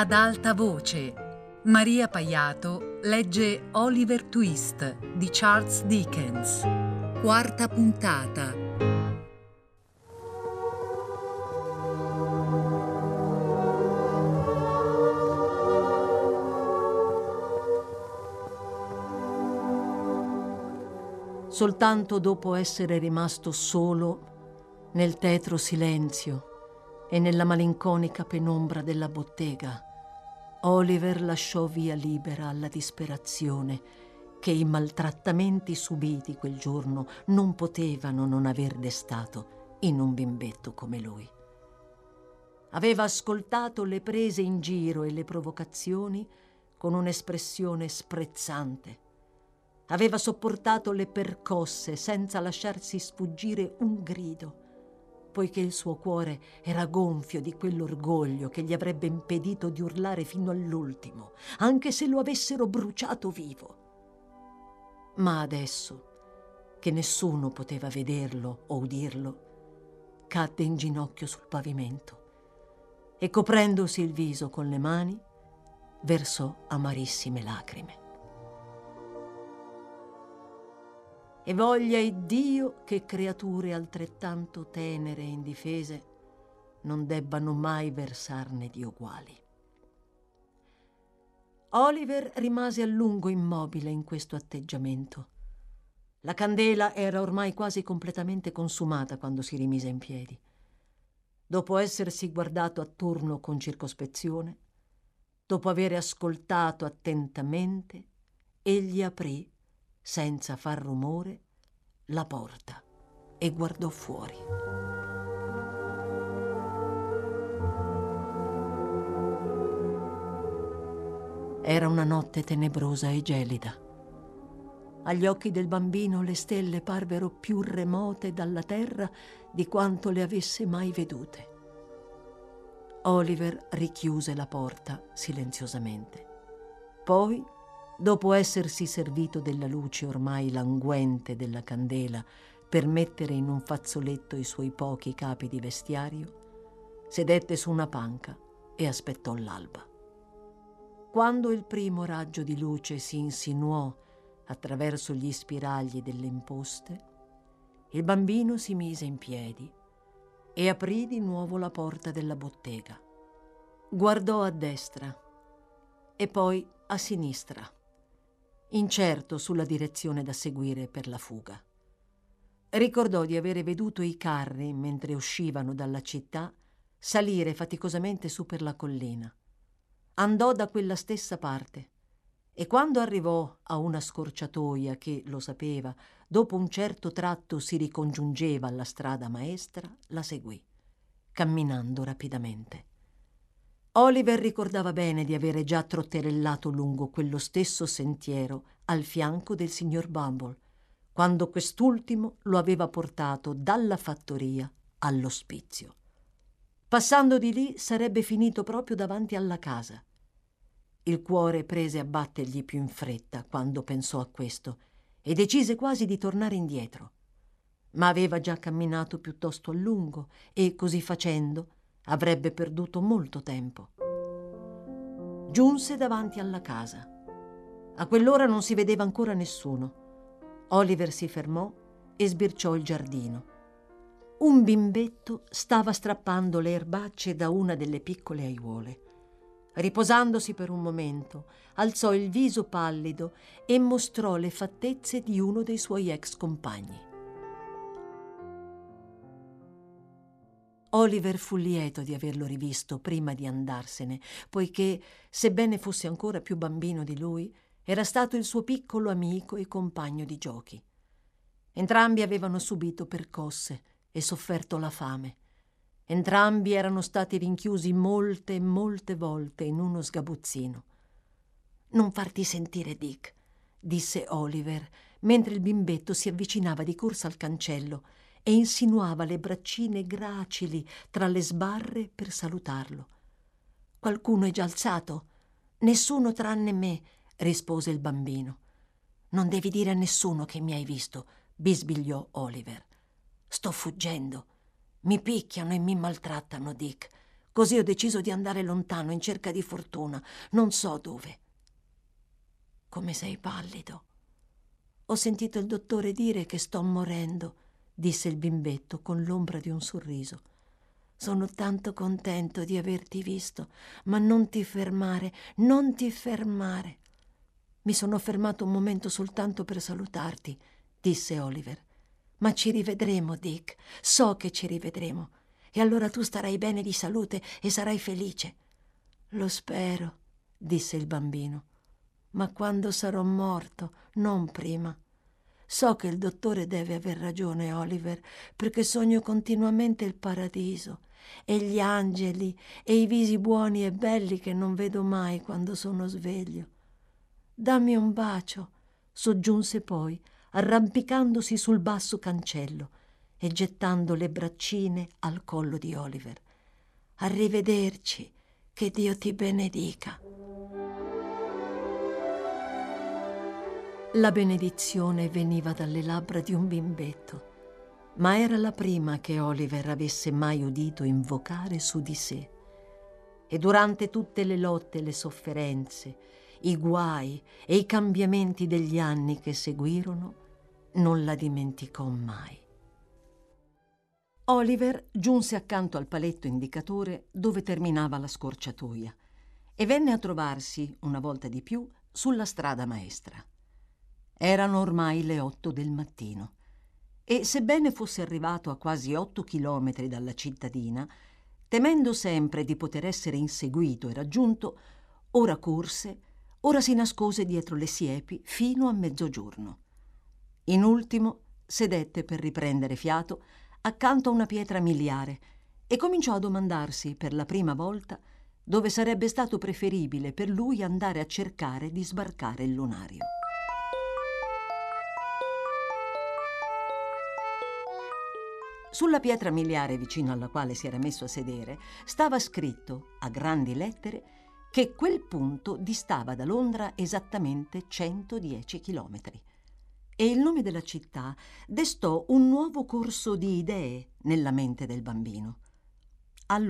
Ad alta voce, Maria Paiato legge Oliver Twist di Charles Dickens. Quarta puntata. Soltanto dopo essere rimasto solo nel tetro silenzio e nella malinconica penombra della bottega, Oliver lasciò via libera alla disperazione che i maltrattamenti subiti quel giorno non potevano non aver destato in un bimbetto come lui. Aveva ascoltato le prese in giro e le provocazioni con un'espressione sprezzante. Aveva sopportato le percosse senza lasciarsi sfuggire un grido poiché il suo cuore era gonfio di quell'orgoglio che gli avrebbe impedito di urlare fino all'ultimo, anche se lo avessero bruciato vivo. Ma adesso, che nessuno poteva vederlo o udirlo, cadde in ginocchio sul pavimento e coprendosi il viso con le mani, versò amarissime lacrime. E voglia Dio che creature altrettanto tenere e indifese non debbano mai versarne di uguali. Oliver rimase a lungo immobile in questo atteggiamento. La candela era ormai quasi completamente consumata quando si rimise in piedi. Dopo essersi guardato attorno con circospezione, dopo aver ascoltato attentamente, egli aprì senza far rumore, la porta e guardò fuori. Era una notte tenebrosa e gelida. Agli occhi del bambino le stelle parvero più remote dalla terra di quanto le avesse mai vedute. Oliver richiuse la porta silenziosamente. Poi dopo essersi servito della luce ormai languente della candela per mettere in un fazzoletto i suoi pochi capi di vestiario, sedette su una panca e aspettò l'alba. Quando il primo raggio di luce si insinuò attraverso gli spiragli delle imposte, il bambino si mise in piedi e aprì di nuovo la porta della bottega. Guardò a destra e poi a sinistra incerto sulla direzione da seguire per la fuga. Ricordò di avere veduto i carri, mentre uscivano dalla città, salire faticosamente su per la collina. Andò da quella stessa parte e quando arrivò a una scorciatoia che, lo sapeva, dopo un certo tratto si ricongiungeva alla strada maestra, la seguì, camminando rapidamente. Oliver ricordava bene di avere già trotterellato lungo quello stesso sentiero al fianco del signor Bumble, quando quest'ultimo lo aveva portato dalla fattoria all'ospizio. Passando di lì sarebbe finito proprio davanti alla casa. Il cuore prese a battergli più in fretta quando pensò a questo e decise quasi di tornare indietro. Ma aveva già camminato piuttosto a lungo e, così facendo, Avrebbe perduto molto tempo. Giunse davanti alla casa. A quell'ora non si vedeva ancora nessuno. Oliver si fermò e sbirciò il giardino. Un bimbetto stava strappando le erbacce da una delle piccole aiuole. Riposandosi per un momento, alzò il viso pallido e mostrò le fattezze di uno dei suoi ex compagni. Oliver fu lieto di averlo rivisto prima di andarsene, poiché, sebbene fosse ancora più bambino di lui, era stato il suo piccolo amico e compagno di giochi. Entrambi avevano subito percosse e sofferto la fame. Entrambi erano stati rinchiusi molte e molte volte in uno sgabuzzino. Non farti sentire, Dick, disse Oliver, mentre il bimbetto si avvicinava di corsa al cancello e insinuava le braccine gracili tra le sbarre per salutarlo. Qualcuno è già alzato? Nessuno tranne me, rispose il bambino. Non devi dire a nessuno che mi hai visto, bisbigliò Oliver. Sto fuggendo. Mi picchiano e mi maltrattano, Dick, Così ho deciso di andare lontano in cerca di fortuna, non so dove. Come sei pallido. Ho sentito il dottore dire che sto morendo, disse il bimbetto con l'ombra di un sorriso. Sono tanto contento di averti visto, ma non ti fermare, non ti fermare. Mi sono fermato un momento soltanto per salutarti, disse Oliver. Ma ci rivedremo, Dick. So che ci rivedremo. E allora tu starai bene di salute e sarai felice. Lo spero, disse il bambino. Ma quando sarò morto, non prima. So che il dottore deve aver ragione, Oliver, perché sogno continuamente il paradiso e gli angeli e i visi buoni e belli che non vedo mai quando sono sveglio. Dammi un bacio, soggiunse poi, arrampicandosi sul basso cancello e gettando le braccine al collo di Oliver. Arrivederci, che Dio ti benedica. La benedizione veniva dalle labbra di un bimbetto, ma era la prima che Oliver avesse mai udito invocare su di sé. E durante tutte le lotte, le sofferenze, i guai e i cambiamenti degli anni che seguirono, non la dimenticò mai. Oliver giunse accanto al paletto indicatore dove terminava la scorciatoia e venne a trovarsi, una volta di più, sulla strada maestra. Erano ormai le otto del mattino e sebbene fosse arrivato a quasi otto chilometri dalla cittadina, temendo sempre di poter essere inseguito e raggiunto, ora corse, ora si nascose dietro le siepi fino a mezzogiorno. In ultimo sedette per riprendere fiato accanto a una pietra miliare e cominciò a domandarsi per la prima volta dove sarebbe stato preferibile per lui andare a cercare di sbarcare il lunario. Sulla pietra miliare vicino alla quale si era messo a sedere stava scritto a grandi lettere che quel punto distava da Londra esattamente 110 chilometri. E il nome della città destò un nuovo corso di idee nella mente del bambino.